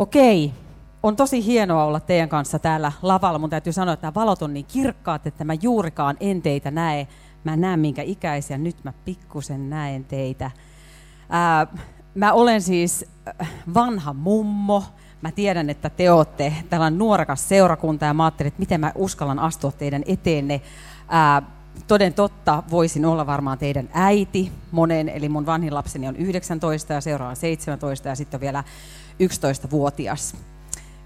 Okei, on tosi hienoa olla teidän kanssa täällä lavalla. Mun täytyy sanoa, että nämä valot on niin kirkkaat, että mä juurikaan en teitä näe. Mä näen minkä ikäisiä, nyt mä pikkusen näen teitä. Ää, mä olen siis vanha mummo. Mä tiedän, että te olette tällainen nuorekas seurakunta ja mä ajattelin, että miten mä uskallan astua teidän eteenne. Ää, toden totta voisin olla varmaan teidän äiti monen, eli mun vanhin lapseni on 19 ja seuraava 17 ja sitten on vielä 11-vuotias.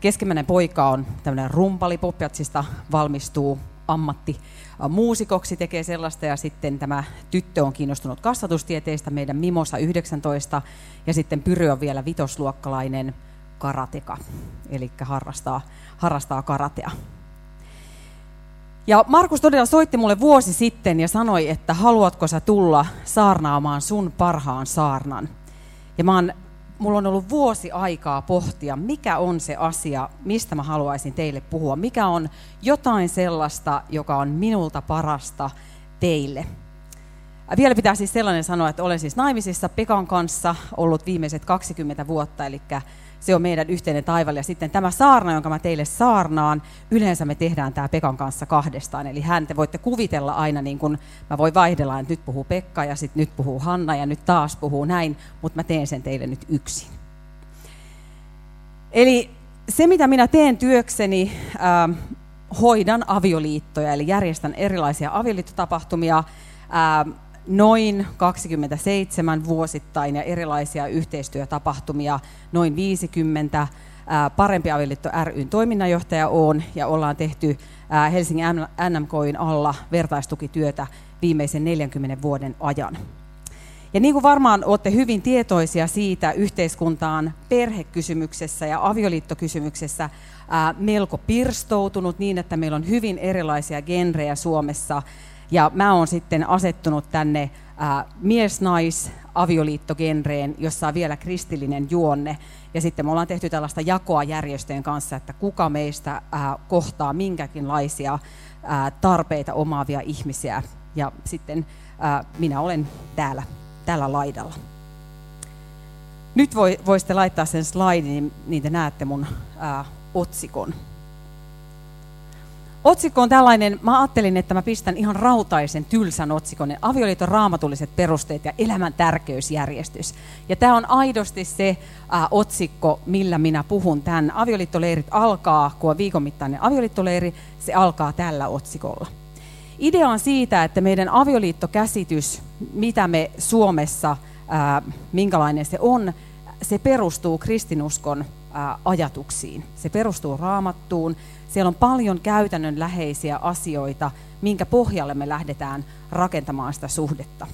Keskimmäinen poika on tämmöinen rumpali, Popjatsista valmistuu ammatti muusikoksi, tekee sellaista, ja sitten tämä tyttö on kiinnostunut kasvatustieteistä, meidän Mimosa 19, ja sitten Pyry on vielä vitosluokkalainen karateka, eli harrastaa, harrastaa karatea. Ja Markus todella soitti mulle vuosi sitten ja sanoi, että haluatko sä tulla saarnaamaan sun parhaan saarnan. Ja mä oon mulla on ollut vuosi aikaa pohtia, mikä on se asia, mistä mä haluaisin teille puhua. Mikä on jotain sellaista, joka on minulta parasta teille. Vielä pitää siis sellainen sanoa, että olen siis naimisissa Pekan kanssa ollut viimeiset 20 vuotta, eli se on meidän yhteinen taival. Ja sitten tämä saarna, jonka mä teille saarnaan, yleensä me tehdään tämä Pekan kanssa kahdestaan. Eli hän te voitte kuvitella aina, niin kuin mä voin vaihdella, että nyt puhuu Pekka ja sitten nyt puhuu Hanna ja nyt taas puhuu näin, mutta mä teen sen teille nyt yksin. Eli se, mitä minä teen työkseni, äh, hoidan avioliittoja, eli järjestän erilaisia avioliittotapahtumia, äh, noin 27 vuosittain ja erilaisia yhteistyötapahtumia, noin 50. Parempi avioliitto ryn toiminnanjohtaja on ja ollaan tehty Helsingin NMKin alla vertaistukityötä viimeisen 40 vuoden ajan. Ja niin kuin varmaan olette hyvin tietoisia siitä, yhteiskuntaan perhekysymyksessä ja avioliittokysymyksessä melko pirstoutunut niin, että meillä on hyvin erilaisia genrejä Suomessa ja mä oon sitten asettunut tänne äh, mies-nais-avioliittogenreen, jossa on vielä kristillinen juonne. Ja sitten me ollaan tehty tällaista jakoa järjestöjen kanssa, että kuka meistä äh, kohtaa minkäkinlaisia äh, tarpeita omaavia ihmisiä. Ja sitten äh, minä olen täällä, tällä laidalla. Nyt voi, voisitte laittaa sen slaidin, niin te näette mun äh, otsikon. Otsikko on tällainen, mä ajattelin, että mä pistän ihan rautaisen tylsän otsikon, avioliiton raamatulliset perusteet ja elämän tärkeysjärjestys. Ja tämä on aidosti se äh, otsikko, millä minä puhun tämän. Avioliittoleirit alkaa, kun on viikon mittainen avioliittoleiri, se alkaa tällä otsikolla. Idea on siitä, että meidän avioliittokäsitys, mitä me Suomessa, äh, minkälainen se on, se perustuu kristinuskon ajatuksiin. Se perustuu raamattuun, siellä on paljon käytännönläheisiä asioita, minkä pohjalle me lähdetään rakentamaan sitä suhdetta.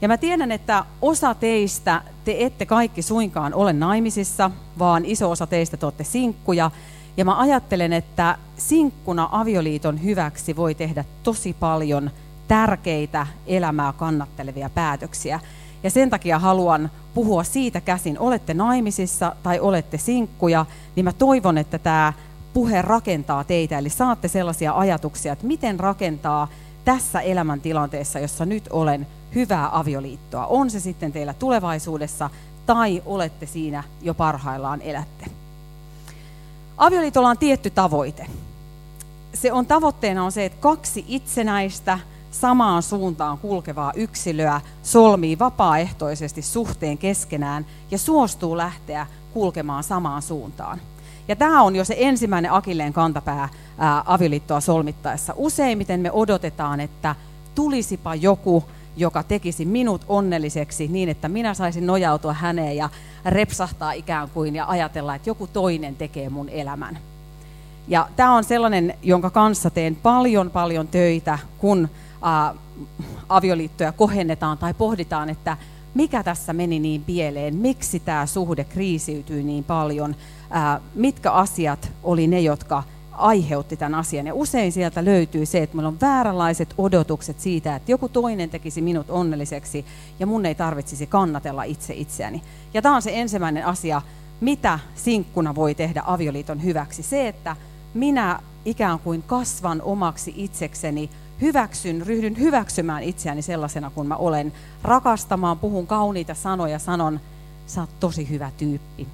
Ja mä tiedän, että osa teistä, te ette kaikki suinkaan ole naimisissa, vaan iso osa teistä te olette sinkkuja. Ja mä ajattelen, että sinkkuna avioliiton hyväksi voi tehdä tosi paljon tärkeitä elämää kannattelevia päätöksiä. Ja sen takia haluan puhua siitä käsin, olette naimisissa tai olette sinkkuja, niin mä toivon, että tämä puhe rakentaa teitä. Eli saatte sellaisia ajatuksia, että miten rakentaa tässä elämäntilanteessa, jossa nyt olen, hyvää avioliittoa. On se sitten teillä tulevaisuudessa tai olette siinä jo parhaillaan elätte. Avioliitolla on tietty tavoite. Se on tavoitteena on se, että kaksi itsenäistä, samaan suuntaan kulkevaa yksilöä solmii vapaaehtoisesti suhteen keskenään ja suostuu lähteä kulkemaan samaan suuntaan. Ja tämä on jo se ensimmäinen akilleen kantapää ää, avioliittoa solmittaessa. Useimmiten me odotetaan, että tulisipa joku, joka tekisi minut onnelliseksi niin, että minä saisin nojautua häneen ja repsahtaa ikään kuin ja ajatella, että joku toinen tekee mun elämän. Ja tämä on sellainen, jonka kanssa teen paljon paljon töitä, kun äh, avioliittoja kohennetaan tai pohditaan, että mikä tässä meni niin pieleen, miksi tämä suhde kriisiytyi niin paljon, mitkä asiat oli ne, jotka aiheutti tämän asian. Ja usein sieltä löytyy se, että meillä on vääränlaiset odotukset siitä, että joku toinen tekisi minut onnelliseksi ja mun ei tarvitsisi kannatella itse itseäni. Ja tämä on se ensimmäinen asia, mitä sinkkuna voi tehdä avioliiton hyväksi. Se, että minä ikään kuin kasvan omaksi itsekseni hyväksyn, ryhdyn hyväksymään itseäni sellaisena kuin mä olen, rakastamaan, puhun kauniita sanoja, sanon sä oot tosi hyvä tyyppi.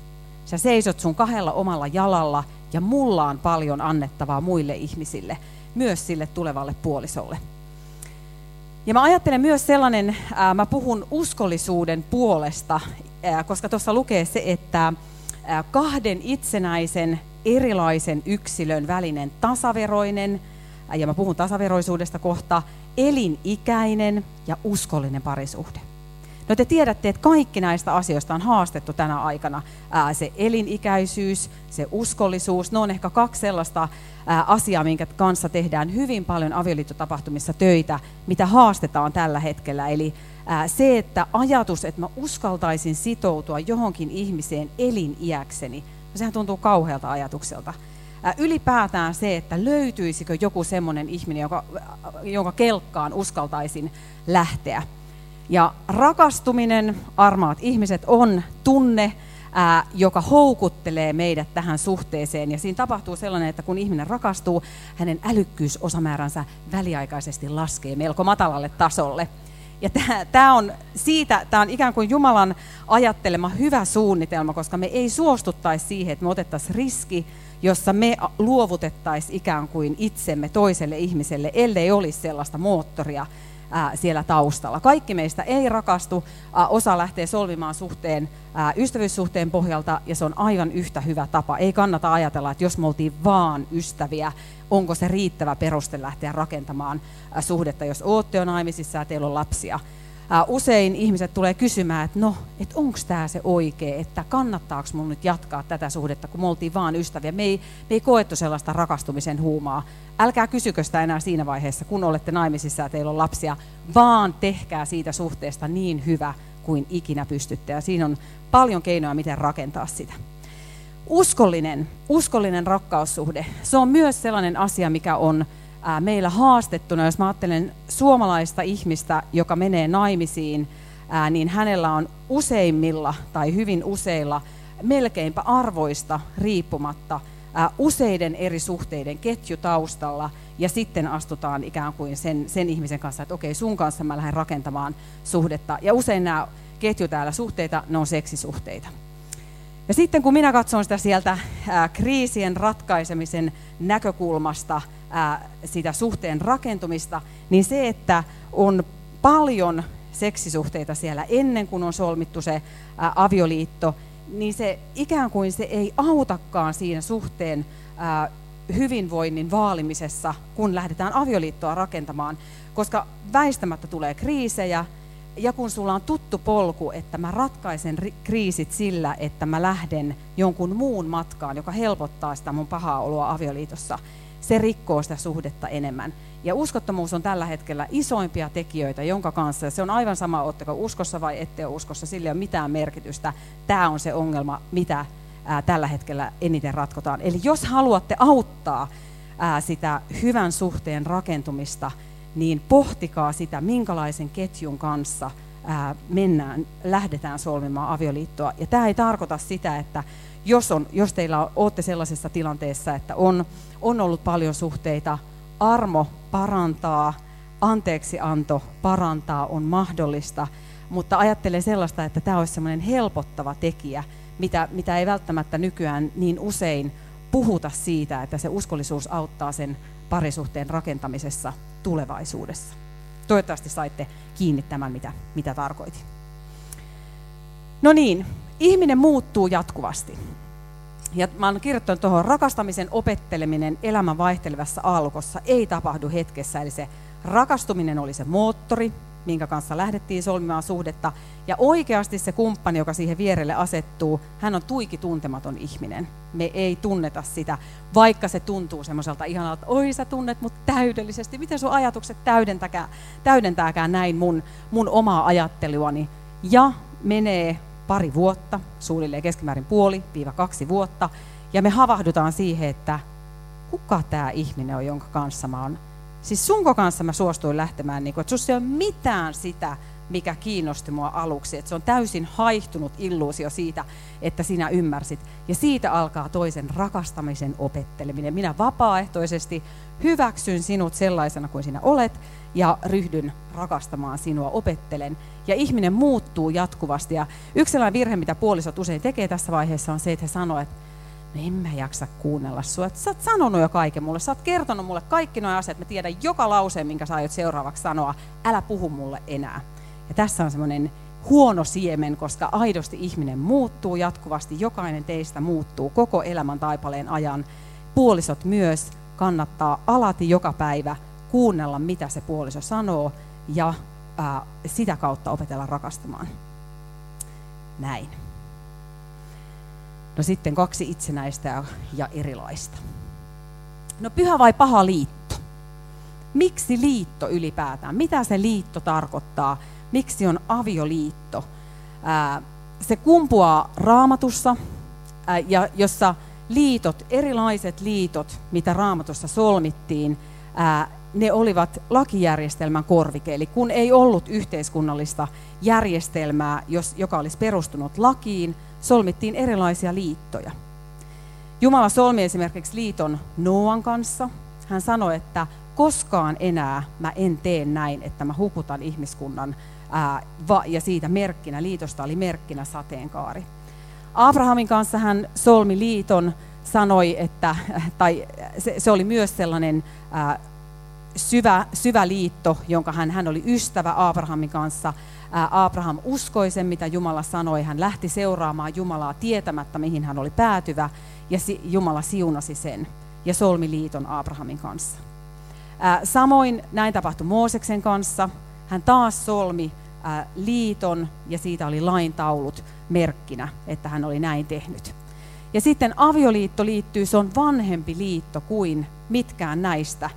Sä seisot sun kahdella omalla jalalla ja mulla on paljon annettavaa muille ihmisille, myös sille tulevalle puolisolle. Ja mä ajattelen myös sellainen, ää, mä puhun uskollisuuden puolesta, ää, koska tuossa lukee se, että ää, kahden itsenäisen erilaisen yksilön välinen tasaveroinen, ja mä puhun tasaveroisuudesta kohta, elinikäinen ja uskollinen parisuhde. No te tiedätte, että kaikki näistä asioista on haastettu tänä aikana. Ää, se elinikäisyys, se uskollisuus, ne on ehkä kaksi sellaista ää, asiaa, minkä kanssa tehdään hyvin paljon avioliittotapahtumissa töitä, mitä haastetaan tällä hetkellä. Eli ää, se, että ajatus, että mä uskaltaisin sitoutua johonkin ihmiseen eliniäkseni, no sehän tuntuu kauhealta ajatukselta. Ää, ylipäätään se, että löytyisikö joku semmoinen ihminen, joka, jonka kelkkaan uskaltaisin lähteä. Ja rakastuminen, armaat ihmiset, on tunne, ää, joka houkuttelee meidät tähän suhteeseen. Ja siinä tapahtuu sellainen, että kun ihminen rakastuu, hänen älykkyysosamääränsä väliaikaisesti laskee melko matalalle tasolle. Ja tämä on siitä, tämä on ikään kuin Jumalan ajattelema hyvä suunnitelma, koska me ei suostuttaisi siihen, että me otettaisiin riski, jossa me luovutettaisiin ikään kuin itsemme toiselle ihmiselle, ellei olisi sellaista moottoria, siellä taustalla. Kaikki meistä ei rakastu, osa lähtee solvimaan suhteen ystävyyssuhteen pohjalta ja se on aivan yhtä hyvä tapa. Ei kannata ajatella, että jos me oltiin vaan ystäviä, onko se riittävä peruste lähteä rakentamaan suhdetta, jos ootte jo naimisissa ja teillä on lapsia usein ihmiset tulee kysymään, että no, että onko tämä se oikea, että kannattaako mun nyt jatkaa tätä suhdetta, kun me oltiin vaan ystäviä. Me ei, me ei koettu sellaista rakastumisen huumaa. Älkää kysykö sitä enää siinä vaiheessa, kun olette naimisissa ja teillä on lapsia, vaan tehkää siitä suhteesta niin hyvä kuin ikinä pystytte. Ja siinä on paljon keinoja, miten rakentaa sitä. Uskollinen, uskollinen rakkaussuhde, se on myös sellainen asia, mikä on meillä haastettuna, jos mä ajattelen suomalaista ihmistä, joka menee naimisiin, niin hänellä on useimmilla tai hyvin useilla melkeinpä arvoista riippumatta useiden eri suhteiden ketju taustalla ja sitten astutaan ikään kuin sen, sen ihmisen kanssa, että okei, sun kanssa mä lähden rakentamaan suhdetta. Ja usein nämä ketju täällä suhteita, ne on seksisuhteita. Ja sitten kun minä katson sitä sieltä kriisien ratkaisemisen näkökulmasta, sitä suhteen rakentumista, niin se, että on paljon seksisuhteita siellä ennen kuin on solmittu se avioliitto, niin se ikään kuin se ei autakaan siinä suhteen hyvinvoinnin vaalimisessa, kun lähdetään avioliittoa rakentamaan, koska väistämättä tulee kriisejä, ja kun sulla on tuttu polku, että mä ratkaisen kriisit sillä, että mä lähden jonkun muun matkaan, joka helpottaa sitä mun pahaa oloa avioliitossa, se rikkoo sitä suhdetta enemmän. Ja uskottomuus on tällä hetkellä isoimpia tekijöitä, jonka kanssa, se on aivan sama, oletteko uskossa vai ette ole uskossa, sillä ei ole mitään merkitystä. Tämä on se ongelma, mitä ää, tällä hetkellä eniten ratkotaan. Eli jos haluatte auttaa ää, sitä hyvän suhteen rakentumista, niin pohtikaa sitä, minkälaisen ketjun kanssa ää, mennään, lähdetään solmimaan avioliittoa. Ja tämä ei tarkoita sitä, että jos, on, jos teillä olette sellaisessa tilanteessa, että on, on ollut paljon suhteita, armo parantaa, anteeksianto parantaa, on mahdollista, mutta ajattelen sellaista, että tämä olisi sellainen helpottava tekijä, mitä, mitä ei välttämättä nykyään niin usein puhuta siitä, että se uskollisuus auttaa sen parisuhteen rakentamisessa tulevaisuudessa. Toivottavasti saitte kiinni tämän, mitä, mitä tarkoitin. No niin, ihminen muuttuu jatkuvasti. Ja mä oon kirjoittanut tuohon rakastamisen opetteleminen elämän vaihtelevassa alkossa ei tapahdu hetkessä. Eli se rakastuminen oli se moottori, minkä kanssa lähdettiin solmimaan suhdetta. Ja oikeasti se kumppani, joka siihen vierelle asettuu, hän on tuiki tuntematon ihminen. Me ei tunneta sitä, vaikka se tuntuu semmoiselta ihanalta, että oi sä tunnet mut täydellisesti. Miten sun ajatukset täydentääkään näin mun, mun omaa ajatteluani. Ja menee pari vuotta, suunnilleen keskimäärin puoli, viiva kaksi vuotta, ja me havahdutaan siihen, että kuka tämä ihminen on, jonka kanssa mä oon Siis sunko kanssa mä suostuin lähtemään, niin kuin, että sussa ei ole mitään sitä mikä kiinnosti mua aluksi. Että se on täysin haihtunut illuusio siitä, että sinä ymmärsit. Ja siitä alkaa toisen rakastamisen opetteleminen. Minä vapaaehtoisesti hyväksyn sinut sellaisena kuin sinä olet ja ryhdyn rakastamaan sinua, opettelen. Ja ihminen muuttuu jatkuvasti. Ja yksi sellainen virhe, mitä puolisot usein tekee tässä vaiheessa, on se, että he sanoo, että no en mä jaksa kuunnella sua. Sä oot sanonut jo kaiken mulle, sä oot kertonut mulle kaikki nuo asiat, mä tiedän joka lauseen, minkä sä aiot seuraavaksi sanoa, älä puhu mulle enää. Ja tässä on semmoinen huono siemen, koska aidosti ihminen muuttuu jatkuvasti, jokainen teistä muuttuu koko elämän taipaleen ajan. Puolisot myös kannattaa alati joka päivä kuunnella, mitä se puoliso sanoo ja ää, sitä kautta opetella rakastamaan. Näin. No sitten kaksi itsenäistä ja erilaista. No pyhä vai paha liitto? Miksi liitto ylipäätään? Mitä se liitto tarkoittaa? Miksi on avioliitto? se kumpuaa raamatussa, ja jossa liitot, erilaiset liitot, mitä raamatussa solmittiin, ne olivat lakijärjestelmän korvike. Eli kun ei ollut yhteiskunnallista järjestelmää, jos, joka olisi perustunut lakiin, solmittiin erilaisia liittoja. Jumala solmi esimerkiksi liiton Noan kanssa. Hän sanoi, että koskaan enää mä en tee näin, että mä hukutan ihmiskunnan ää, va, ja siitä merkkinä, liitosta oli merkkinä sateenkaari. Abrahamin kanssa hän solmi liiton, sanoi, että, tai se, se oli myös sellainen ää, syvä, syvä liitto, jonka hän, hän oli ystävä Abrahamin kanssa. Abraham uskoi sen, mitä Jumala sanoi. Hän lähti seuraamaan Jumalaa tietämättä, mihin hän oli päätyvä, ja Jumala siunasi sen ja solmi liiton Abrahamin kanssa. Samoin näin tapahtui Mooseksen kanssa. Hän taas solmi liiton, ja siitä oli lain taulut merkkinä, että hän oli näin tehnyt. Ja sitten avioliitto liittyy, se on vanhempi liitto kuin mitkään näistä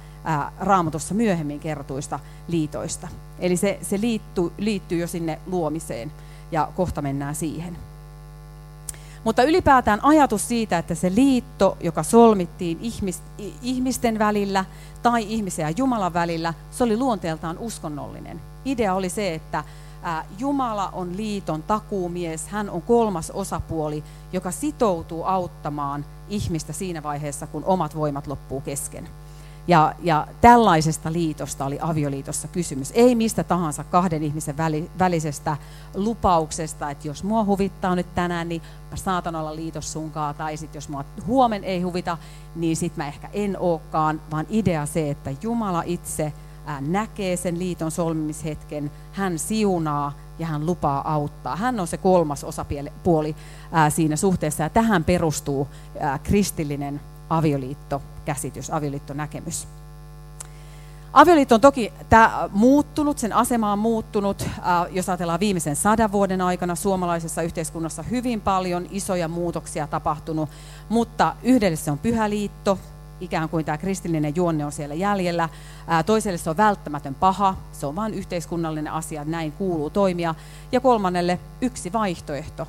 raamatussa myöhemmin kerrotuista liitoista. Eli se, se liittyy, liittyy jo sinne luomiseen ja kohta mennään siihen. Mutta ylipäätään ajatus siitä, että se liitto, joka solmittiin ihmis, ihmisten välillä tai ihmisen ja Jumalan välillä, se oli luonteeltaan uskonnollinen. Idea oli se, että Jumala on liiton takuumies, hän on kolmas osapuoli, joka sitoutuu auttamaan ihmistä siinä vaiheessa, kun omat voimat loppuu kesken. Ja, ja tällaisesta liitosta oli avioliitossa kysymys. Ei mistä tahansa kahden ihmisen väli, välisestä lupauksesta, että jos mua huvittaa nyt tänään, niin mä saatan olla liitos sunkaan, tai sitten jos mua huomen ei huvita, niin sitten mä ehkä en ookaan, vaan idea se, että Jumala itse näkee sen liiton solmimishetken, hän siunaa ja hän lupaa auttaa. Hän on se kolmas osapuoli siinä suhteessa ja tähän perustuu kristillinen avioliittokäsitys, avioliittonäkemys. Avioliitto on toki tämä muuttunut, sen asema on muuttunut, jos ajatellaan viimeisen sadan vuoden aikana suomalaisessa yhteiskunnassa hyvin paljon isoja muutoksia tapahtunut, mutta yhdelle se on pyhä liitto, ikään kuin tämä kristillinen juonne on siellä jäljellä. Toiselle se on välttämätön paha, se on vain yhteiskunnallinen asia, näin kuuluu toimia. Ja kolmannelle yksi vaihtoehto,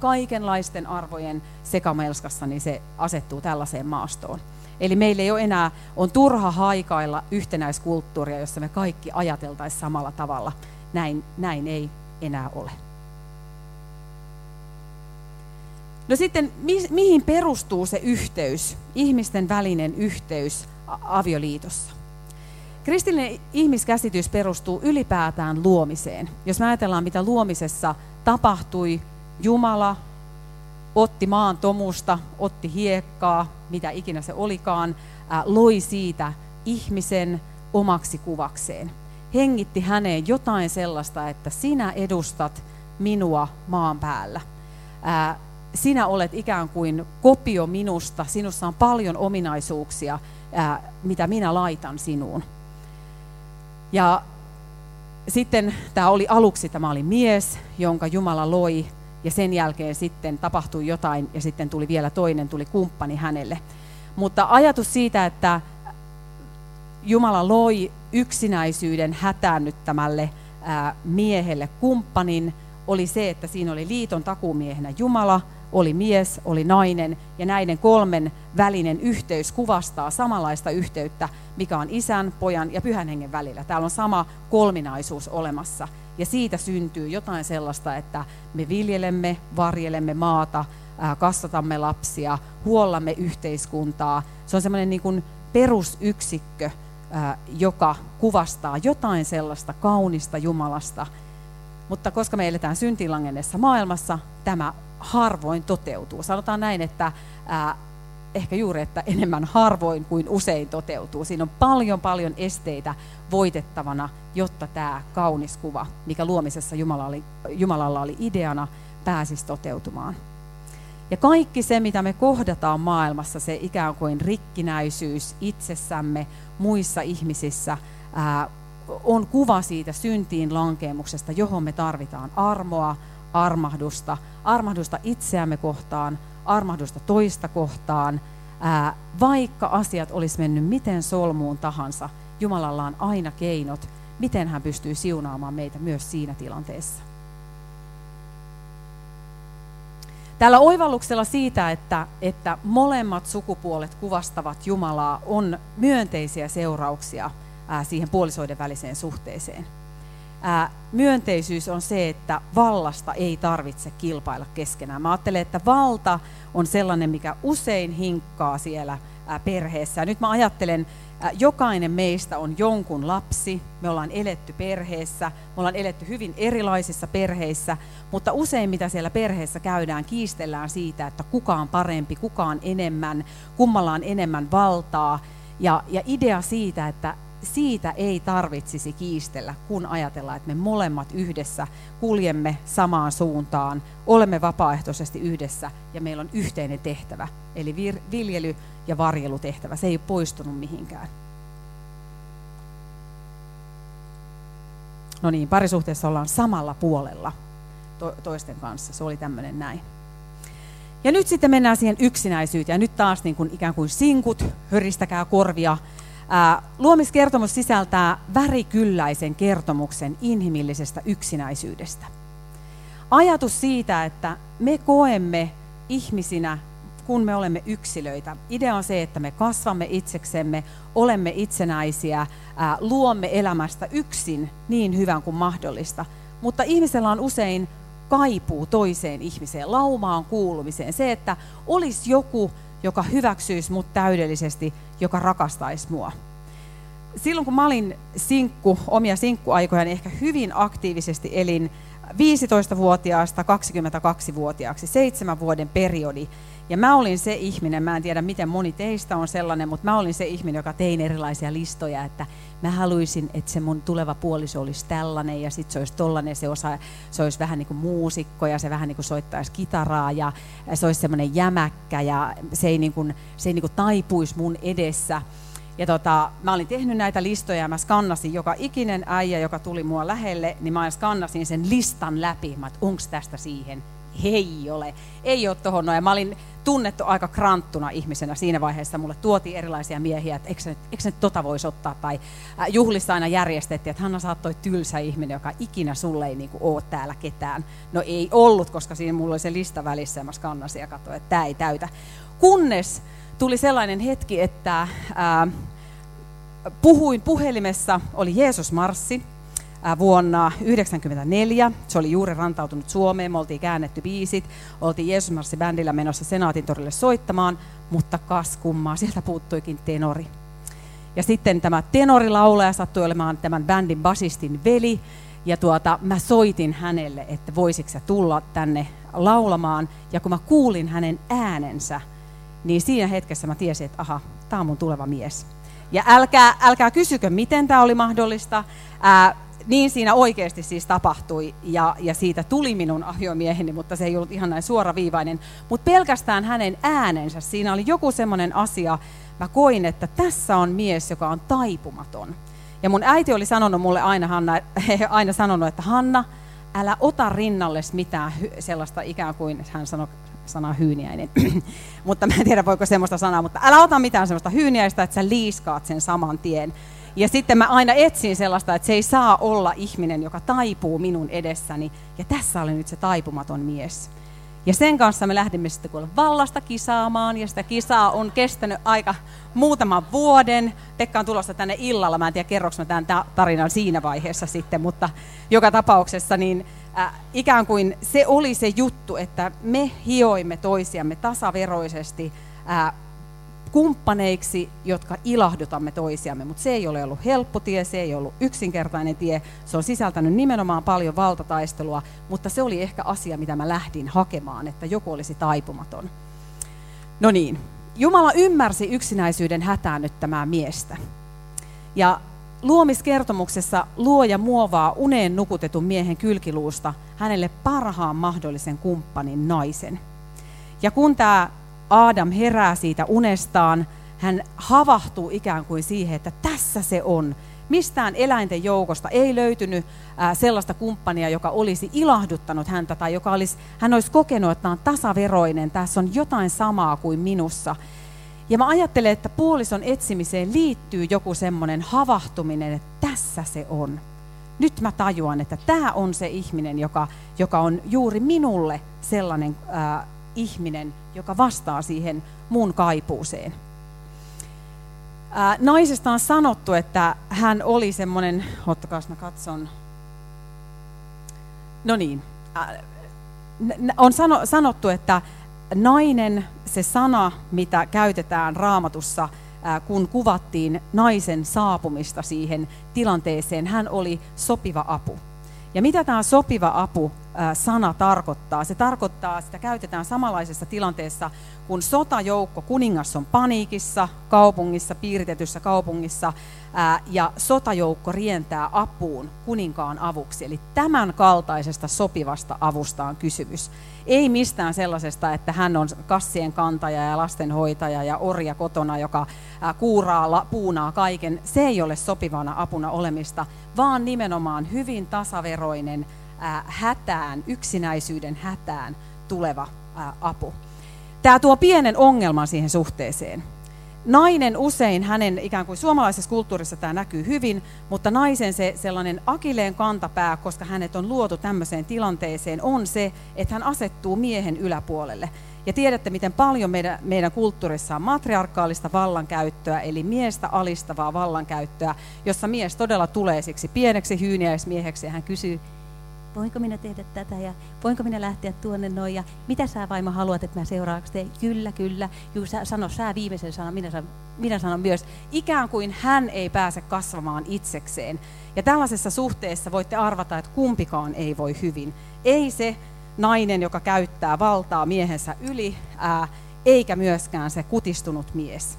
kaikenlaisten arvojen sekamelskassa, niin se asettuu tällaiseen maastoon. Eli meillä ei ole enää, on turha haikailla yhtenäiskulttuuria, jossa me kaikki ajateltaisiin samalla tavalla. Näin, näin ei enää ole. No sitten, mi, mihin perustuu se yhteys, ihmisten välinen yhteys avioliitossa? Kristillinen ihmiskäsitys perustuu ylipäätään luomiseen. Jos me ajatellaan, mitä luomisessa tapahtui Jumala otti maan tomusta, otti hiekkaa, mitä ikinä se olikaan, loi siitä ihmisen omaksi kuvakseen. Hengitti häneen jotain sellaista, että sinä edustat minua maan päällä. Ää, sinä olet ikään kuin kopio minusta, sinussa on paljon ominaisuuksia, mitä minä laitan sinuun. Ja sitten tämä oli aluksi, tämä oli mies, jonka Jumala loi ja sen jälkeen sitten tapahtui jotain ja sitten tuli vielä toinen, tuli kumppani hänelle. Mutta ajatus siitä, että Jumala loi yksinäisyyden hätäännyttämälle miehelle kumppanin, oli se, että siinä oli liiton takumiehenä Jumala, oli mies, oli nainen, ja näiden kolmen välinen yhteys kuvastaa samanlaista yhteyttä, mikä on isän, pojan ja pyhän hengen välillä. Täällä on sama kolminaisuus olemassa, ja siitä syntyy jotain sellaista, että me viljelemme, varjelemme maata, kasvatamme lapsia, huollamme yhteiskuntaa. Se on semmoinen niin kuin perusyksikkö, joka kuvastaa jotain sellaista kaunista Jumalasta. Mutta koska me eletään syntilangenneessa maailmassa, tämä harvoin toteutuu. Sanotaan näin, että ää, ehkä juuri, että enemmän harvoin kuin usein toteutuu. Siinä on paljon paljon esteitä voitettavana, jotta tämä kaunis kuva, mikä luomisessa Jumala oli, Jumalalla oli ideana, pääsisi toteutumaan. Ja kaikki se, mitä me kohdataan maailmassa, se ikään kuin rikkinäisyys itsessämme, muissa ihmisissä, ää, on kuva siitä syntiin lankeemuksesta, johon me tarvitaan armoa, armahdusta, armahdusta itseämme kohtaan, armahdusta toista kohtaan. Ää, vaikka asiat olisi mennyt miten solmuun tahansa, Jumalalla on aina keinot, miten hän pystyy siunaamaan meitä myös siinä tilanteessa. Tällä oivalluksella siitä, että, että molemmat sukupuolet kuvastavat Jumalaa, on myönteisiä seurauksia siihen puolisoiden väliseen suhteeseen. Ää, myönteisyys on se, että vallasta ei tarvitse kilpailla keskenään. Mä ajattelen, että valta on sellainen, mikä usein hinkkaa siellä ää, perheessä. Ja nyt mä ajattelen jokainen meistä on jonkun lapsi, me ollaan eletty perheessä, me ollaan eletty hyvin erilaisissa perheissä, mutta usein mitä siellä perheessä käydään, kiistellään siitä, että kuka on parempi, kuka on enemmän, kummalla on enemmän valtaa. Ja, ja idea siitä, että siitä ei tarvitsisi kiistellä, kun ajatellaan, että me molemmat yhdessä kuljemme samaan suuntaan, olemme vapaaehtoisesti yhdessä ja meillä on yhteinen tehtävä, eli vir- viljely ja varjelutehtävä. Se ei ole poistunut mihinkään. No niin, parisuhteessa ollaan samalla puolella to- toisten kanssa. Se oli tämmöinen näin. Ja nyt sitten mennään siihen yksinäisyyteen. Ja nyt taas niin kuin ikään kuin sinkut, höristäkää korvia. Luomiskertomus sisältää värikylläisen kertomuksen inhimillisestä yksinäisyydestä. Ajatus siitä, että me koemme ihmisinä kun me olemme yksilöitä. Idea on se, että me kasvamme itseksemme, olemme itsenäisiä, luomme elämästä yksin niin hyvän kuin mahdollista. Mutta ihmisellä on usein kaipuu toiseen ihmiseen, laumaan kuulumiseen. Se, että olisi joku, joka hyväksyisi mut täydellisesti, joka rakastaisi mua. Silloin kun mä olin sinkku, omia sinkkuaikoja, niin ehkä hyvin aktiivisesti elin 15-vuotiaasta 22-vuotiaaksi, seitsemän vuoden periodi. Ja mä olin se ihminen, mä en tiedä miten moni teistä on sellainen, mutta mä olin se ihminen, joka tein erilaisia listoja, että mä haluaisin, että se mun tuleva puoliso olisi tällainen ja sitten se olisi tollainen, se, osa, se olisi vähän niin kuin muusikko ja se vähän niin kuin soittaisi kitaraa ja se olisi semmoinen jämäkkä ja se ei, niin kuin, se ei niin kuin taipuisi mun edessä. Ja tota, mä olin tehnyt näitä listoja ja mä skannasin joka ikinen äijä, joka tuli mua lähelle, niin mä skannasin sen listan läpi, mä onko tästä siihen ei ole, ei ole tuohon noin. Mä olin tunnettu aika kranttuna ihmisenä siinä vaiheessa. Mulle tuotiin erilaisia miehiä, että eikö eikö nyt tota voisi ottaa. Tai juhlissa aina järjestettiin, että Hanna saattoi tylsä ihminen, joka ikinä sulle ei niinku ole täällä ketään. No ei ollut, koska siinä mulla oli se lista välissä ja mä skannasin ja katsoin, että tämä ei täytä. Kunnes tuli sellainen hetki, että ää, puhuin puhelimessa, oli Jeesus Marssi, vuonna 1994. Se oli juuri rantautunut Suomeen, me oltiin käännetty biisit, oltiin Jeesusmarssi bändillä menossa Senaatin torille soittamaan, mutta kas kummaa, sieltä puuttuikin tenori. Ja sitten tämä tenorilaulaja sattui olemaan tämän bändin basistin veli, ja tuota, mä soitin hänelle, että voisiko se tulla tänne laulamaan, ja kun mä kuulin hänen äänensä, niin siinä hetkessä mä tiesin, että aha, tämä on mun tuleva mies. Ja älkää, älkää kysykö, miten tämä oli mahdollista. Ää, niin siinä oikeasti siis tapahtui ja, ja siitä tuli minun aviomieheni, mutta se ei ollut ihan näin suoraviivainen. Mutta pelkästään hänen äänensä, siinä oli joku semmoinen asia, mä koin, että tässä on mies, joka on taipumaton. Ja mun äiti oli sanonut mulle aina, Hanna, aina sanonut, että Hanna, älä ota rinnalles mitään sellaista ikään kuin, hän sanoi sana hyyniäinen, mutta mä en tiedä voiko semmoista sanaa, mutta älä ota mitään semmoista hyyniäistä, että sä liiskaat sen saman tien. Ja sitten mä aina etsin sellaista, että se ei saa olla ihminen, joka taipuu minun edessäni. Ja tässä oli nyt se taipumaton mies. Ja sen kanssa me lähdimme sitten kuule vallasta kisaamaan, ja sitä kisaa on kestänyt aika muutaman vuoden. Pekka on tulossa tänne illalla, mä en tiedä kerroks mä tämän tarinan siinä vaiheessa sitten, mutta joka tapauksessa niin äh, ikään kuin se oli se juttu, että me hioimme toisiamme tasaveroisesti äh, kumppaneiksi, jotka ilahdutamme toisiamme. Mutta se ei ole ollut helppo tie, se ei ollut yksinkertainen tie. Se on sisältänyt nimenomaan paljon valtataistelua, mutta se oli ehkä asia, mitä mä lähdin hakemaan, että joku olisi taipumaton. No niin, Jumala ymmärsi yksinäisyyden hätäännyttämää miestä. Ja luomiskertomuksessa luoja muovaa uneen nukutetun miehen kylkiluusta hänelle parhaan mahdollisen kumppanin naisen. Ja kun tämä Aadam herää siitä unestaan, hän havahtuu ikään kuin siihen, että tässä se on. Mistään eläinten joukosta ei löytynyt sellaista kumppania, joka olisi ilahduttanut häntä tai joka olisi, hän olisi kokenut, että on tasaveroinen, tässä on jotain samaa kuin minussa. Ja mä ajattelen, että puolison etsimiseen liittyy joku semmoinen havahtuminen, että tässä se on. Nyt mä tajuan, että tämä on se ihminen, joka, joka on juuri minulle sellainen ää, ihminen, joka vastaa siihen mun kaipuuseen. Ää, naisesta on sanottu, että hän oli semmoinen, ottakaa mä katson. No niin, ää, on sano, sanottu, että nainen, se sana, mitä käytetään raamatussa, ää, kun kuvattiin naisen saapumista siihen tilanteeseen, hän oli sopiva apu. Ja mitä tämä sopiva apu sana tarkoittaa? Se tarkoittaa, sitä käytetään samanlaisessa tilanteessa, kun sotajoukko, kuningas on paniikissa kaupungissa, piiritetyssä kaupungissa, ja sotajoukko rientää apuun kuninkaan avuksi. Eli tämän kaltaisesta sopivasta avusta on kysymys. Ei mistään sellaisesta, että hän on kassien kantaja ja lastenhoitaja ja orja kotona, joka kuuraa, puunaa kaiken. Se ei ole sopivana apuna olemista, vaan nimenomaan hyvin tasaveroinen hätään, yksinäisyyden hätään tuleva apu. Tämä tuo pienen ongelman siihen suhteeseen nainen usein, hänen ikään kuin suomalaisessa kulttuurissa tämä näkyy hyvin, mutta naisen se sellainen akileen kantapää, koska hänet on luotu tämmöiseen tilanteeseen, on se, että hän asettuu miehen yläpuolelle. Ja tiedätte, miten paljon meidän, meidän kulttuurissa on matriarkaalista vallankäyttöä, eli miestä alistavaa vallankäyttöä, jossa mies todella tulee siksi pieneksi hyyniäismieheksi ja hän kysyy, voinko minä tehdä tätä ja voinko minä lähteä tuonne noin ja mitä sä vaimo haluat, että mä seuraavaksi teen? Kyllä, kyllä. Juu, sä, sano sä viimeisen sanan, minä sanon, minä sanon myös. Ikään kuin hän ei pääse kasvamaan itsekseen. Ja tällaisessa suhteessa voitte arvata, että kumpikaan ei voi hyvin. Ei se nainen, joka käyttää valtaa miehensä yli, ää, eikä myöskään se kutistunut mies.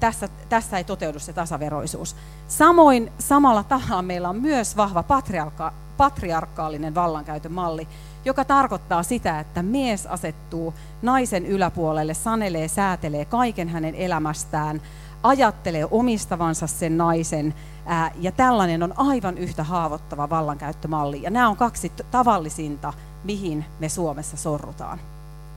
Tässä, tässä ei toteudu se tasaveroisuus. Samoin samalla tavalla meillä on myös vahva patriarka, patriarkaalinen vallankäytön malli, joka tarkoittaa sitä, että mies asettuu naisen yläpuolelle, sanelee, säätelee kaiken hänen elämästään, ajattelee omistavansa sen naisen, ää, ja tällainen on aivan yhtä haavoittava vallankäyttömalli. Ja nämä on kaksi tavallisinta, mihin me Suomessa sorrutaan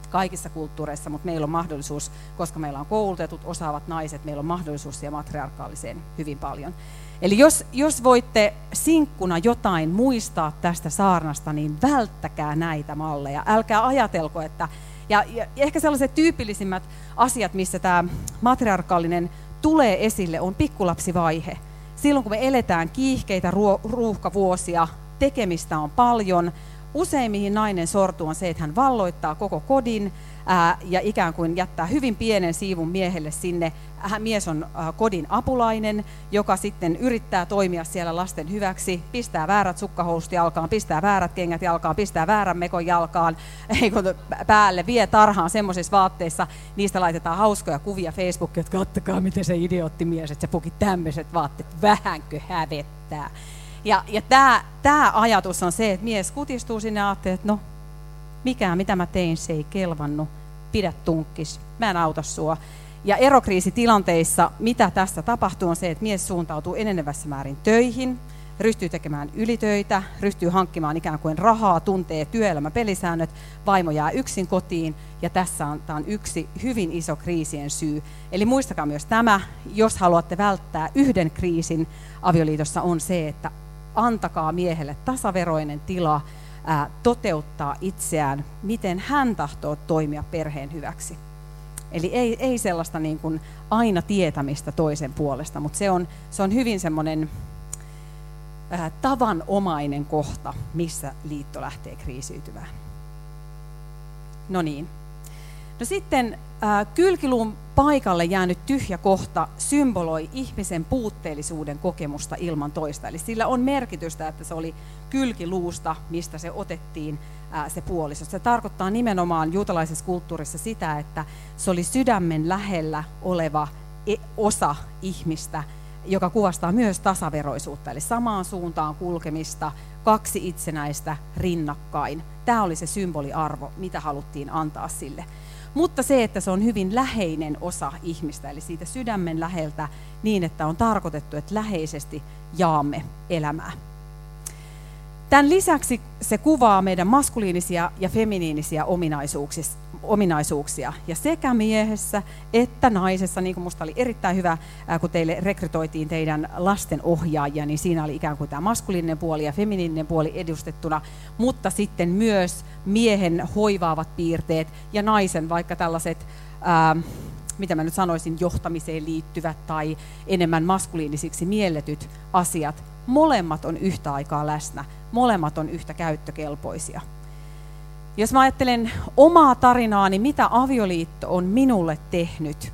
kaikissa kulttuureissa, mutta meillä on mahdollisuus, koska meillä on koulutetut, osaavat naiset, meillä on mahdollisuus siihen matriarkaaliseen hyvin paljon. Eli jos, jos voitte sinkkuna jotain muistaa tästä saarnasta, niin välttäkää näitä malleja. Älkää ajatelko, että... Ja, ja ehkä sellaiset tyypillisimmät asiat, missä tämä matriarkaalinen tulee esille, on pikkulapsivaihe. Silloin kun me eletään kiihkeitä ruuhkavuosia, tekemistä on paljon, usein mihin nainen sortuu on se, että hän valloittaa koko kodin, ää, ja ikään kuin jättää hyvin pienen siivun miehelle sinne. Hän, mies on ää, kodin apulainen, joka sitten yrittää toimia siellä lasten hyväksi, pistää väärät sukkahousut jalkaan, pistää väärät kengät jalkaan, pistää väärän mekon jalkaan päälle, vie tarhaan semmoisissa vaatteissa. Niistä laitetaan hauskoja kuvia Facebookiin, että kattokaa miten se idiootti mies, että se puki tämmöiset vaatteet, vähänkö hävettää. Ja, ja tämä ajatus on se, että mies kutistuu sinne ja ajattelee, että no, mikään mitä mä tein, se ei kelvannut, pidä tunkkis, mä en auta sua. Ja erokriisitilanteissa, mitä tässä tapahtuu, on se, että mies suuntautuu enenevässä määrin töihin, ryhtyy tekemään ylitöitä, ryhtyy hankkimaan ikään kuin rahaa, tuntee työelämän pelisäännöt, vaimo jää yksin kotiin ja tässä on, tämä on yksi hyvin iso kriisien syy. Eli muistakaa myös tämä, jos haluatte välttää yhden kriisin avioliitossa on se, että antakaa miehelle tasaveroinen tila toteuttaa itseään, miten hän tahtoo toimia perheen hyväksi. Eli ei, ei sellaista niin kuin aina tietämistä toisen puolesta, mutta se on, se on hyvin semmoinen tavanomainen kohta, missä liitto lähtee kriisiytymään. No niin. No sitten kylkiluun paikalle jäänyt tyhjä kohta symboloi ihmisen puutteellisuuden kokemusta ilman toista. Eli sillä on merkitystä, että se oli kylkiluusta, mistä se otettiin äh, se puoliso. Se tarkoittaa nimenomaan juutalaisessa kulttuurissa sitä, että se oli sydämen lähellä oleva e-, osa ihmistä, joka kuvastaa myös tasaveroisuutta, eli samaan suuntaan kulkemista, kaksi itsenäistä rinnakkain. Tämä oli se symboliarvo, mitä haluttiin antaa sille. Mutta se, että se on hyvin läheinen osa ihmistä, eli siitä sydämen läheltä niin, että on tarkoitettu, että läheisesti jaamme elämää. Tämän lisäksi se kuvaa meidän maskuliinisia ja feminiinisiä ominaisuuksia. Ja sekä miehessä että naisessa, niin kuin minusta oli erittäin hyvä, kun teille rekrytoitiin teidän lasten ohjaajia, niin siinä oli ikään kuin tämä maskuliininen puoli ja feminiininen puoli edustettuna, mutta sitten myös miehen hoivaavat piirteet ja naisen vaikka tällaiset... Ää, mitä mä nyt sanoisin, johtamiseen liittyvät tai enemmän maskuliinisiksi mielletyt asiat, molemmat on yhtä aikaa läsnä, molemmat on yhtä käyttökelpoisia. Jos mä ajattelen omaa tarinaani, mitä avioliitto on minulle tehnyt,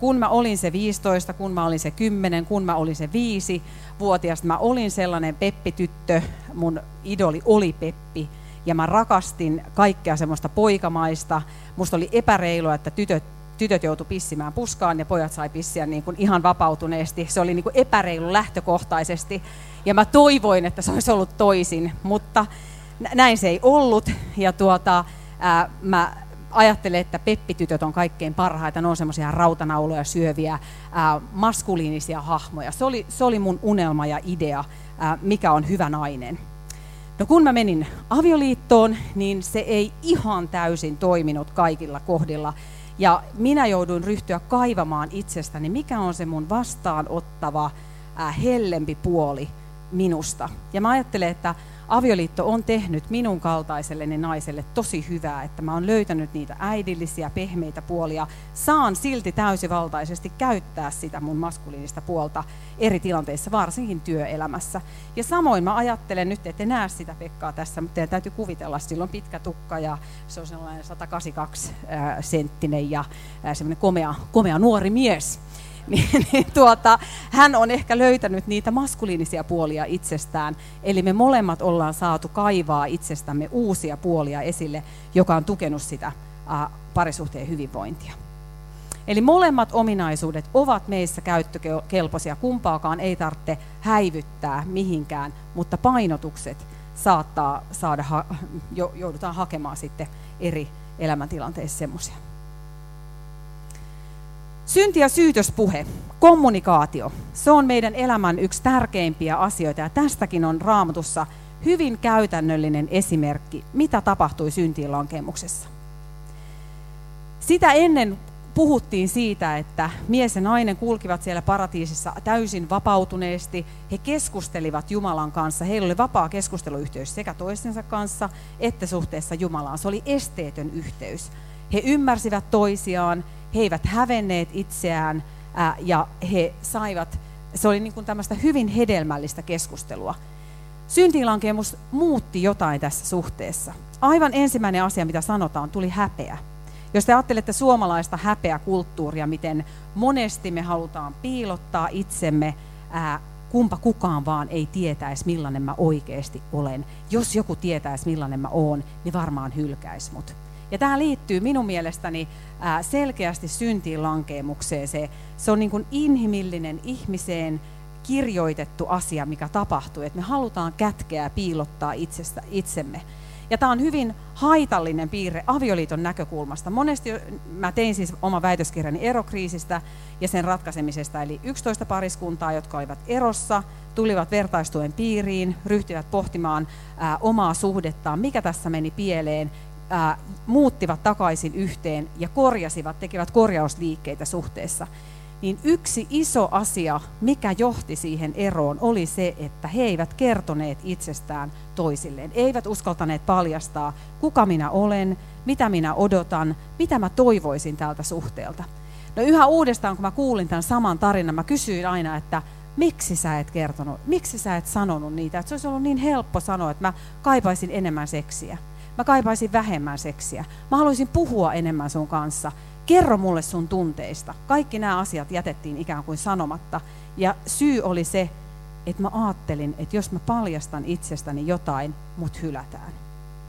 kun mä olin se 15, kun mä olin se 10, kun mä olin se 5 vuotias, mä olin sellainen Peppi-tyttö, mun idoli oli Peppi, ja mä rakastin kaikkea semmoista poikamaista. Musta oli epäreilua, että tytöt tytöt joutu pissimään puskaan ja pojat sai pissiä niin kuin ihan vapautuneesti. Se oli niin kuin epäreilu lähtökohtaisesti. Ja mä toivoin, että se olisi ollut toisin, mutta näin se ei ollut. Ja tuota, ää, mä ajattelen, että peppitytöt on kaikkein parhaita, ne on semmoisia rautanauloja syöviä, ää, maskuliinisia hahmoja. Se oli, se oli mun unelma ja idea, ää, mikä on hyvä nainen. No kun mä menin avioliittoon, niin se ei ihan täysin toiminut kaikilla kohdilla. Ja minä jouduin ryhtyä kaivamaan itsestäni, mikä on se mun vastaanottava, äh, hellempi puoli minusta. Ja mä ajattelen, että avioliitto on tehnyt minun kaltaiselleni naiselle tosi hyvää, että mä oon löytänyt niitä äidillisiä, pehmeitä puolia. Saan silti täysivaltaisesti käyttää sitä mun maskuliinista puolta eri tilanteissa, varsinkin työelämässä. Ja samoin mä ajattelen nyt, että näe sitä Pekkaa tässä, mutta teidän täytyy kuvitella, sillä on pitkä tukka ja se on sellainen 182 senttinen ja semmoinen komea, komea nuori mies. niin, niin tuota, hän on ehkä löytänyt niitä maskuliinisia puolia itsestään. Eli me molemmat ollaan saatu kaivaa itsestämme uusia puolia esille, joka on tukenut sitä ä, parisuhteen hyvinvointia. Eli molemmat ominaisuudet ovat meissä käyttökelpoisia, kumpaakaan ei tarvitse häivyttää mihinkään, mutta painotukset saattaa saada, joudutaan hakemaan sitten eri elämäntilanteissa semmoisia. Synti- ja syytöspuhe, kommunikaatio, se on meidän elämän yksi tärkeimpiä asioita ja tästäkin on raamatussa hyvin käytännöllinen esimerkki, mitä tapahtui syntiin lankemuksessa. Sitä ennen puhuttiin siitä, että mies ja nainen kulkivat siellä paratiisissa täysin vapautuneesti. He keskustelivat Jumalan kanssa. Heillä oli vapaa keskusteluyhteys sekä toistensa kanssa että suhteessa Jumalaan. Se oli esteetön yhteys. He ymmärsivät toisiaan, he eivät hävenneet itseään ää, ja he saivat, se oli niin kuin tämmöistä hyvin hedelmällistä keskustelua. Syntiinlankemus muutti jotain tässä suhteessa. Aivan ensimmäinen asia, mitä sanotaan, tuli häpeä. Jos te ajattelette suomalaista häpeäkulttuuria, miten monesti me halutaan piilottaa itsemme, ää, kumpa kukaan vaan ei tietäisi, millainen mä oikeasti olen. Jos joku tietäisi, millainen mä oon, niin varmaan hylkäisi mut. Ja tämä liittyy minun mielestäni selkeästi syntiin lankeemukseen. Se, se on niin kuin inhimillinen ihmiseen kirjoitettu asia, mikä tapahtuu. Että me halutaan kätkeä ja piilottaa itsestä, itsemme. Ja tämä on hyvin haitallinen piirre avioliiton näkökulmasta. Monesti mä tein siis oman väitöskirjani erokriisistä ja sen ratkaisemisesta, eli 11 pariskuntaa, jotka olivat erossa, tulivat vertaistuen piiriin, ryhtyivät pohtimaan ää, omaa suhdettaan, mikä tässä meni pieleen, ää, muuttivat takaisin yhteen ja korjasivat, tekivät korjausliikkeitä suhteessa niin yksi iso asia, mikä johti siihen eroon, oli se, että he eivät kertoneet itsestään toisilleen. Eivät uskaltaneet paljastaa, kuka minä olen, mitä minä odotan, mitä mä toivoisin tältä suhteelta. No yhä uudestaan, kun mä kuulin tämän saman tarinan, mä kysyin aina, että miksi sä et kertonut, miksi sä et sanonut niitä, että se olisi ollut niin helppo sanoa, että mä kaipaisin enemmän seksiä. Mä kaipaisin vähemmän seksiä. Mä haluaisin puhua enemmän sun kanssa kerro mulle sun tunteista. Kaikki nämä asiat jätettiin ikään kuin sanomatta. Ja syy oli se, että mä ajattelin, että jos mä paljastan itsestäni jotain, mut hylätään.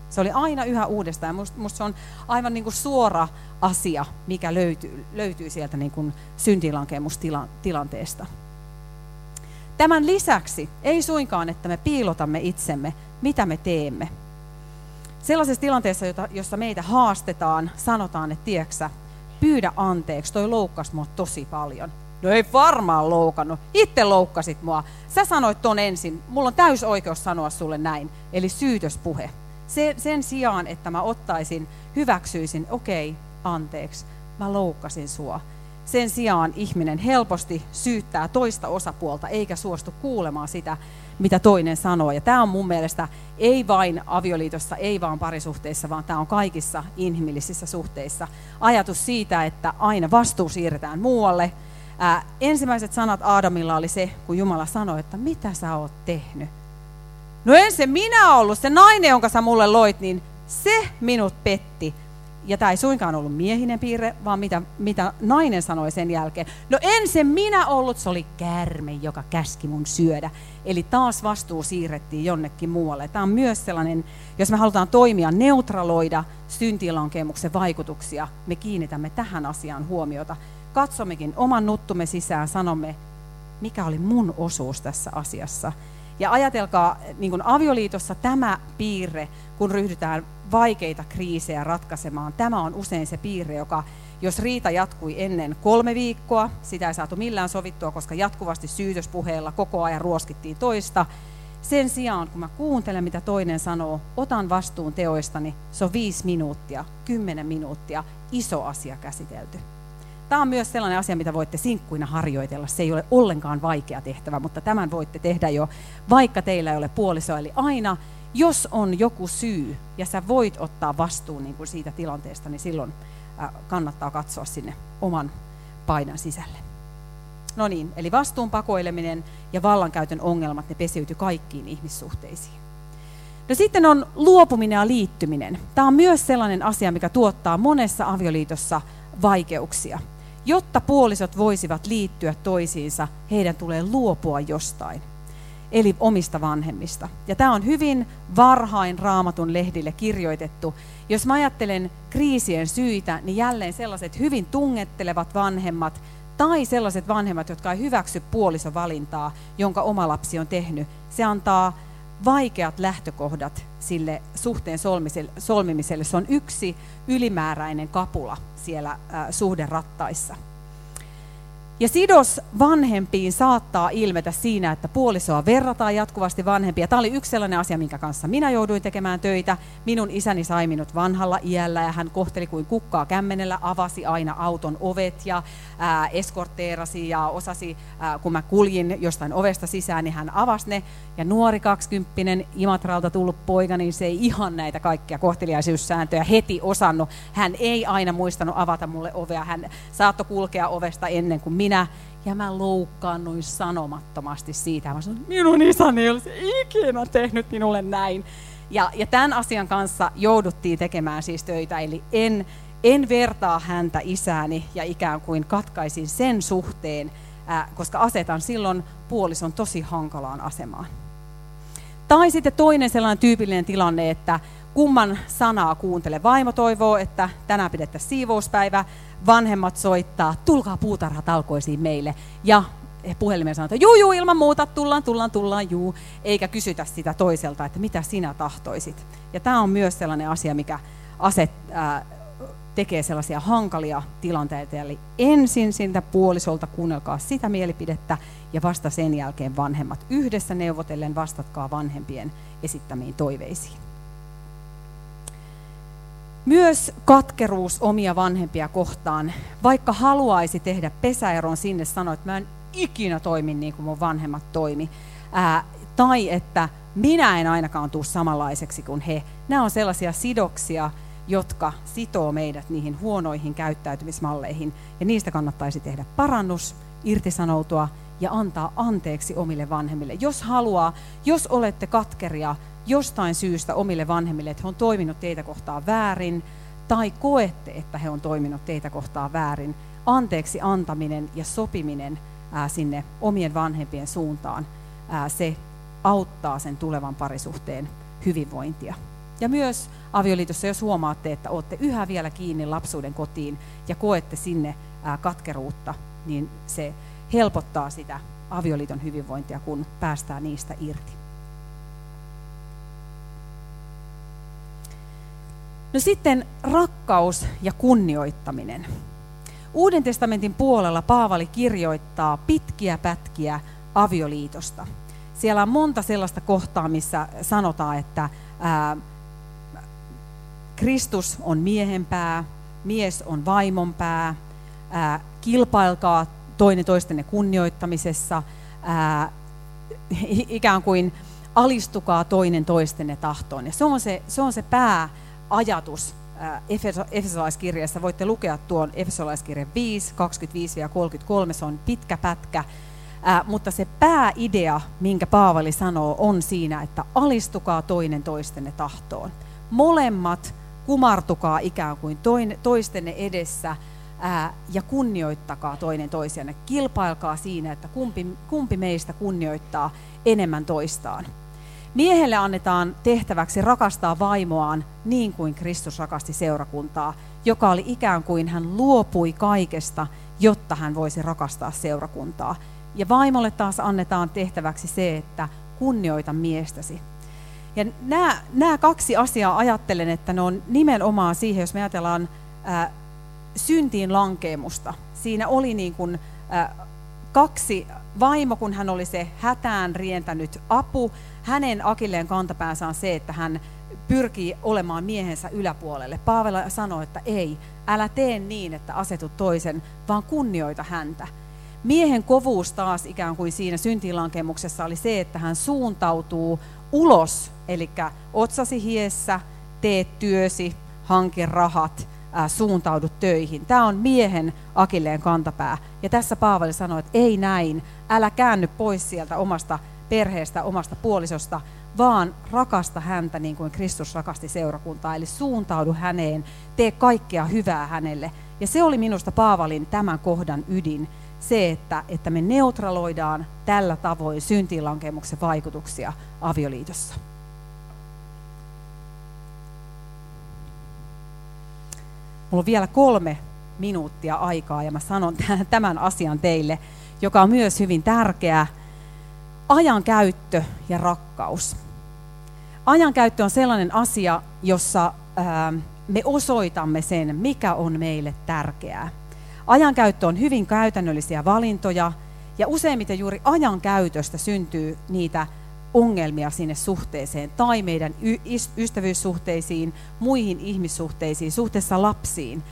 Se oli aina yhä uudestaan. Musta, musta se on aivan niin kuin suora asia, mikä löytyy, löytyy sieltä niin kuin syntilankemustilanteesta. Tämän lisäksi ei suinkaan, että me piilotamme itsemme, mitä me teemme. Sellaisessa tilanteessa, jossa meitä haastetaan, sanotaan, että tieksä, pyydä anteeksi, toi loukkasi mua tosi paljon. No ei varmaan loukannut, itse loukkasit mua. Sä sanoit ton ensin, mulla on täys oikeus sanoa sulle näin, eli syytöspuhe. Sen, sen sijaan, että mä ottaisin, hyväksyisin, okei, okay, anteeksi, mä loukkasin sua. Sen sijaan ihminen helposti syyttää toista osapuolta eikä suostu kuulemaan sitä, mitä toinen sanoo. Ja tämä on mun mielestä ei vain avioliitossa, ei vaan parisuhteissa, vaan tämä on kaikissa inhimillisissä suhteissa. Ajatus siitä, että aina vastuu siirretään muualle. Ää, ensimmäiset sanat Aadamilla oli se, kun Jumala sanoi, että mitä sä oot tehnyt. No en se minä ollut, se nainen, jonka sä mulle loit, niin se minut petti ja tämä ei suinkaan ollut miehinen piirre, vaan mitä, mitä nainen sanoi sen jälkeen. No en se minä ollut, se oli kärme, joka käski mun syödä. Eli taas vastuu siirrettiin jonnekin muualle. Tämä on myös sellainen, jos me halutaan toimia, neutraloida syntilankemuksen vaikutuksia, me kiinnitämme tähän asiaan huomiota. Katsommekin oman nuttumme sisään, sanomme, mikä oli mun osuus tässä asiassa. Ja ajatelkaa, niin kuin avioliitossa tämä piirre, kun ryhdytään vaikeita kriisejä ratkaisemaan. Tämä on usein se piirre, joka, jos riita jatkui ennen kolme viikkoa, sitä ei saatu millään sovittua, koska jatkuvasti syytöspuheella koko ajan ruoskittiin toista. Sen sijaan, kun mä kuuntelen, mitä toinen sanoo, otan vastuun teoistani, se on viisi minuuttia, kymmenen minuuttia, iso asia käsitelty. Tämä on myös sellainen asia, mitä voitte sinkkuina harjoitella. Se ei ole ollenkaan vaikea tehtävä, mutta tämän voitte tehdä jo, vaikka teillä ei ole puoliso. Eli aina jos on joku syy ja sä voit ottaa vastuun niin kuin siitä tilanteesta, niin silloin kannattaa katsoa sinne oman painan sisälle. No niin, eli vastuun pakoileminen ja vallankäytön ongelmat, ne pesiytyy kaikkiin ihmissuhteisiin. No sitten on luopuminen ja liittyminen. Tämä on myös sellainen asia, mikä tuottaa monessa avioliitossa vaikeuksia. Jotta puolisot voisivat liittyä toisiinsa, heidän tulee luopua jostain eli omista vanhemmista. Ja tämä on hyvin varhain raamatun lehdille kirjoitettu. Jos mä ajattelen kriisien syitä, niin jälleen sellaiset hyvin tungettelevat vanhemmat tai sellaiset vanhemmat, jotka ei hyväksy puolisovalintaa, jonka oma lapsi on tehnyt, se antaa vaikeat lähtökohdat sille suhteen solmimiselle. Se on yksi ylimääräinen kapula siellä suhderattaissa. Ja sidos vanhempiin saattaa ilmetä siinä, että puolisoa verrataan jatkuvasti vanhempia. Tämä oli yksi sellainen asia, minkä kanssa minä jouduin tekemään töitä. Minun isäni sai minut vanhalla iällä ja hän kohteli kuin kukkaa kämmenellä, avasi aina auton ovet ja ää, eskorteerasi ja osasi, ää, kun mä kuljin jostain ovesta sisään, niin hän avasi ne. Ja nuori kaksikymppinen Imatralta tullut poika, niin se ei ihan näitä kaikkia kohteliaisuussääntöjä heti osannut. Hän ei aina muistanut avata mulle ovea. Hän saattoi kulkea ovesta ennen kuin minä, ja mä loukkaannuin sanomattomasti siitä. Mä sanoin, minun isäni ei olisi ikinä tehnyt minulle näin. Ja, ja tämän asian kanssa jouduttiin tekemään siis töitä, eli en, en vertaa häntä isääni ja ikään kuin katkaisin sen suhteen, ää, koska asetan silloin puolison tosi hankalaan asemaan. Tai sitten toinen sellainen tyypillinen tilanne, että kumman sanaa kuuntele. Vaimo toivoo, että tänään pidettäisiin siivouspäivä, vanhemmat soittaa, tulkaa puutarhatalkoisiin meille. Ja puhelimeen sanotaan, juu, juu, ilman muuta, tullaan, tullaan, tullaan, juu, eikä kysytä sitä toiselta, että mitä sinä tahtoisit. Ja tämä on myös sellainen asia, mikä aset, ää, tekee sellaisia hankalia tilanteita. Eli ensin siltä puolisolta kuunnelkaa sitä mielipidettä ja vasta sen jälkeen vanhemmat. Yhdessä neuvotellen vastatkaa vanhempien esittämiin toiveisiin. Myös katkeruus omia vanhempia kohtaan, vaikka haluaisi tehdä pesäeron sinne, sanoa, että mä en ikinä toimi niin kuin mun vanhemmat toimi. Ää, tai että minä en ainakaan tule samanlaiseksi kuin he. Nämä on sellaisia sidoksia, jotka sitoo meidät niihin huonoihin käyttäytymismalleihin. Ja niistä kannattaisi tehdä parannus, irtisanoutua ja antaa anteeksi omille vanhemmille. Jos haluaa, jos olette katkeria jostain syystä omille vanhemmille, että he on toiminut teitä kohtaan väärin, tai koette, että he on toiminut teitä kohtaan väärin, anteeksi antaminen ja sopiminen sinne omien vanhempien suuntaan, se auttaa sen tulevan parisuhteen hyvinvointia. Ja myös avioliitossa, jos huomaatte, että olette yhä vielä kiinni lapsuuden kotiin ja koette sinne katkeruutta, niin se helpottaa sitä avioliiton hyvinvointia, kun päästään niistä irti. No sitten rakkaus ja kunnioittaminen. Uuden testamentin puolella Paavali kirjoittaa pitkiä pätkiä avioliitosta. Siellä on monta sellaista kohtaa, missä sanotaan, että ää, Kristus on miehen pää, mies on vaimon pää, ää, kilpailkaa toinen toistenne kunnioittamisessa, ää, ikään kuin alistukaa toinen toistenne tahtoon. Ja se on se, se, on se pääajatus Efesolaiskirjassa. Voitte lukea tuon Efesolaiskirjan 5, 25-33, se on pitkä pätkä. Ää, mutta se pääidea, minkä Paavali sanoo, on siinä, että alistukaa toinen toistenne tahtoon. Molemmat kumartukaa ikään kuin toistenne edessä ää, ja kunnioittakaa toinen toisianne. Kilpailkaa siinä, että kumpi, kumpi meistä kunnioittaa enemmän toistaan. Miehelle annetaan tehtäväksi rakastaa vaimoaan niin kuin Kristus rakasti seurakuntaa, joka oli ikään kuin hän luopui kaikesta, jotta hän voisi rakastaa seurakuntaa. Ja vaimolle taas annetaan tehtäväksi se, että kunnioita miestäsi. Ja nämä, nämä kaksi asiaa ajattelen, että ne on nimenomaan siihen, jos me ajatellaan ää, syntiin lankeemusta. Siinä oli niin kuin, ää, kaksi vaimo, kun hän oli se hätään rientänyt apu. Hänen akilleen kantapäänsä on se, että hän pyrkii olemaan miehensä yläpuolelle. Paavela sanoi, että ei, älä tee niin, että asetut toisen, vaan kunnioita häntä. Miehen kovuus taas ikään kuin siinä syntilankemuksessa oli se, että hän suuntautuu ulos, eli otsasi hiessä, teet työsi, hanke rahat, ää, suuntaudu töihin. Tämä on miehen akilleen kantapää. Ja tässä Paavali sanoi, että ei näin, älä käänny pois sieltä omasta perheestä, omasta puolisosta, vaan rakasta häntä niin kuin Kristus rakasti seurakuntaa. Eli suuntaudu häneen, tee kaikkea hyvää hänelle. Ja se oli minusta Paavalin tämän kohdan ydin, se, että, että me neutraloidaan tällä tavoin syntiinlankemuksen vaikutuksia avioliitossa. Mulla on vielä kolme minuuttia aikaa ja mä sanon tämän asian teille, joka on myös hyvin tärkeä. Ajankäyttö ja rakkaus. Ajankäyttö on sellainen asia, jossa me osoitamme sen, mikä on meille tärkeää. Ajankäyttö on hyvin käytännöllisiä valintoja ja useimmiten juuri ajankäytöstä syntyy niitä ongelmia sinne suhteeseen tai meidän ystävyyssuhteisiin, muihin ihmissuhteisiin, suhteessa lapsiin.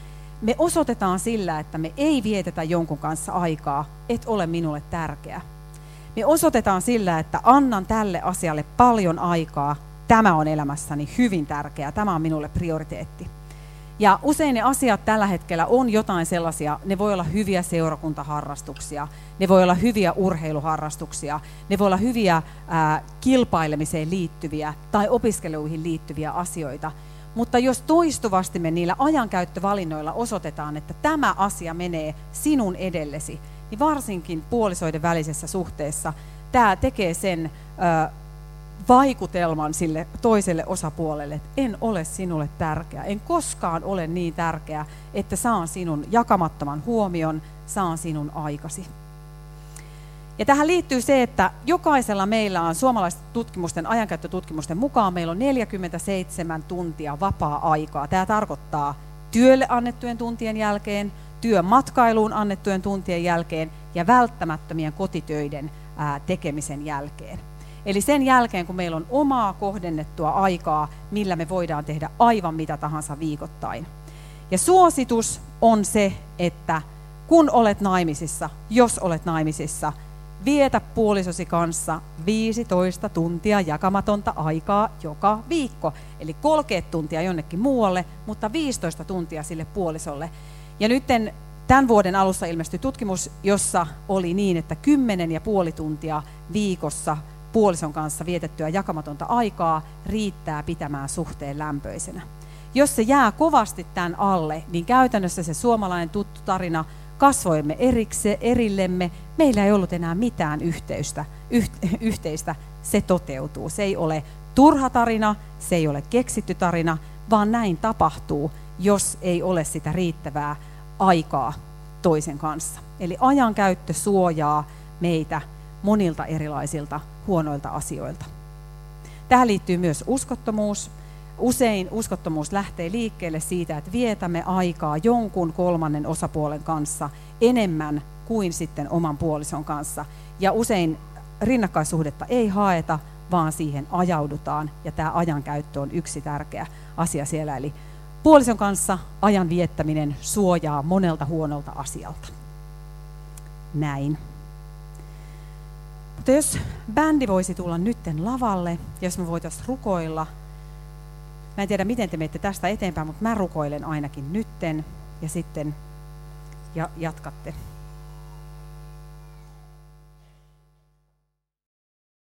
Me osoitetaan sillä, että me ei vietetä jonkun kanssa aikaa, et ole minulle tärkeä. Me osoitetaan sillä, että annan tälle asialle paljon aikaa, tämä on elämässäni hyvin tärkeää, tämä on minulle prioriteetti. Ja usein ne asiat tällä hetkellä on jotain sellaisia, ne voi olla hyviä seurakuntaharrastuksia, ne voi olla hyviä urheiluharrastuksia, ne voi olla hyviä ää, kilpailemiseen liittyviä tai opiskeluihin liittyviä asioita. Mutta jos toistuvasti me niillä ajankäyttövalinnoilla osoitetaan, että tämä asia menee sinun edellesi, niin varsinkin puolisoiden välisessä suhteessa tämä tekee sen vaikutelman sille toiselle osapuolelle, että en ole sinulle tärkeä, en koskaan ole niin tärkeä, että saan sinun jakamattoman huomion, saan sinun aikasi. Ja tähän liittyy se, että jokaisella meillä on suomalaisten tutkimusten, ajankäyttötutkimusten mukaan meillä on 47 tuntia vapaa-aikaa. Tämä tarkoittaa työlle annettujen tuntien jälkeen, työmatkailuun annettujen tuntien jälkeen ja välttämättömien kotitöiden tekemisen jälkeen. Eli sen jälkeen, kun meillä on omaa kohdennettua aikaa, millä me voidaan tehdä aivan mitä tahansa viikoittain. Ja suositus on se, että kun olet naimisissa, jos olet naimisissa, vietä puolisosi kanssa 15 tuntia jakamatonta aikaa joka viikko. Eli 30 tuntia jonnekin muualle, mutta 15 tuntia sille puolisolle. Ja nyt tämän vuoden alussa ilmestyi tutkimus, jossa oli niin, että 10 ja puoli tuntia viikossa puolison kanssa vietettyä jakamatonta aikaa riittää pitämään suhteen lämpöisenä. Jos se jää kovasti tämän alle, niin käytännössä se suomalainen tuttu tarina kasvoimme erikse, erillemme, meillä ei ollut enää mitään yhteystä, yht, yhteistä, se toteutuu. Se ei ole turha tarina, se ei ole keksitty tarina, vaan näin tapahtuu, jos ei ole sitä riittävää aikaa toisen kanssa. Eli ajankäyttö suojaa meitä monilta erilaisilta huonoilta asioilta. Tähän liittyy myös uskottomuus. Usein uskottomuus lähtee liikkeelle siitä, että vietämme aikaa jonkun kolmannen osapuolen kanssa enemmän kuin sitten oman puolison kanssa. Ja usein rinnakkaissuhdetta ei haeta, vaan siihen ajaudutaan. Ja tämä ajankäyttö on yksi tärkeä asia siellä. Eli puolison kanssa ajan viettäminen suojaa monelta huonolta asialta. Näin. Mutta jos bändi voisi tulla nytten lavalle, jos me voitaisiin rukoilla. Mä en tiedä, miten te menette tästä eteenpäin, mutta mä rukoilen ainakin nytten ja sitten ja jatkatte.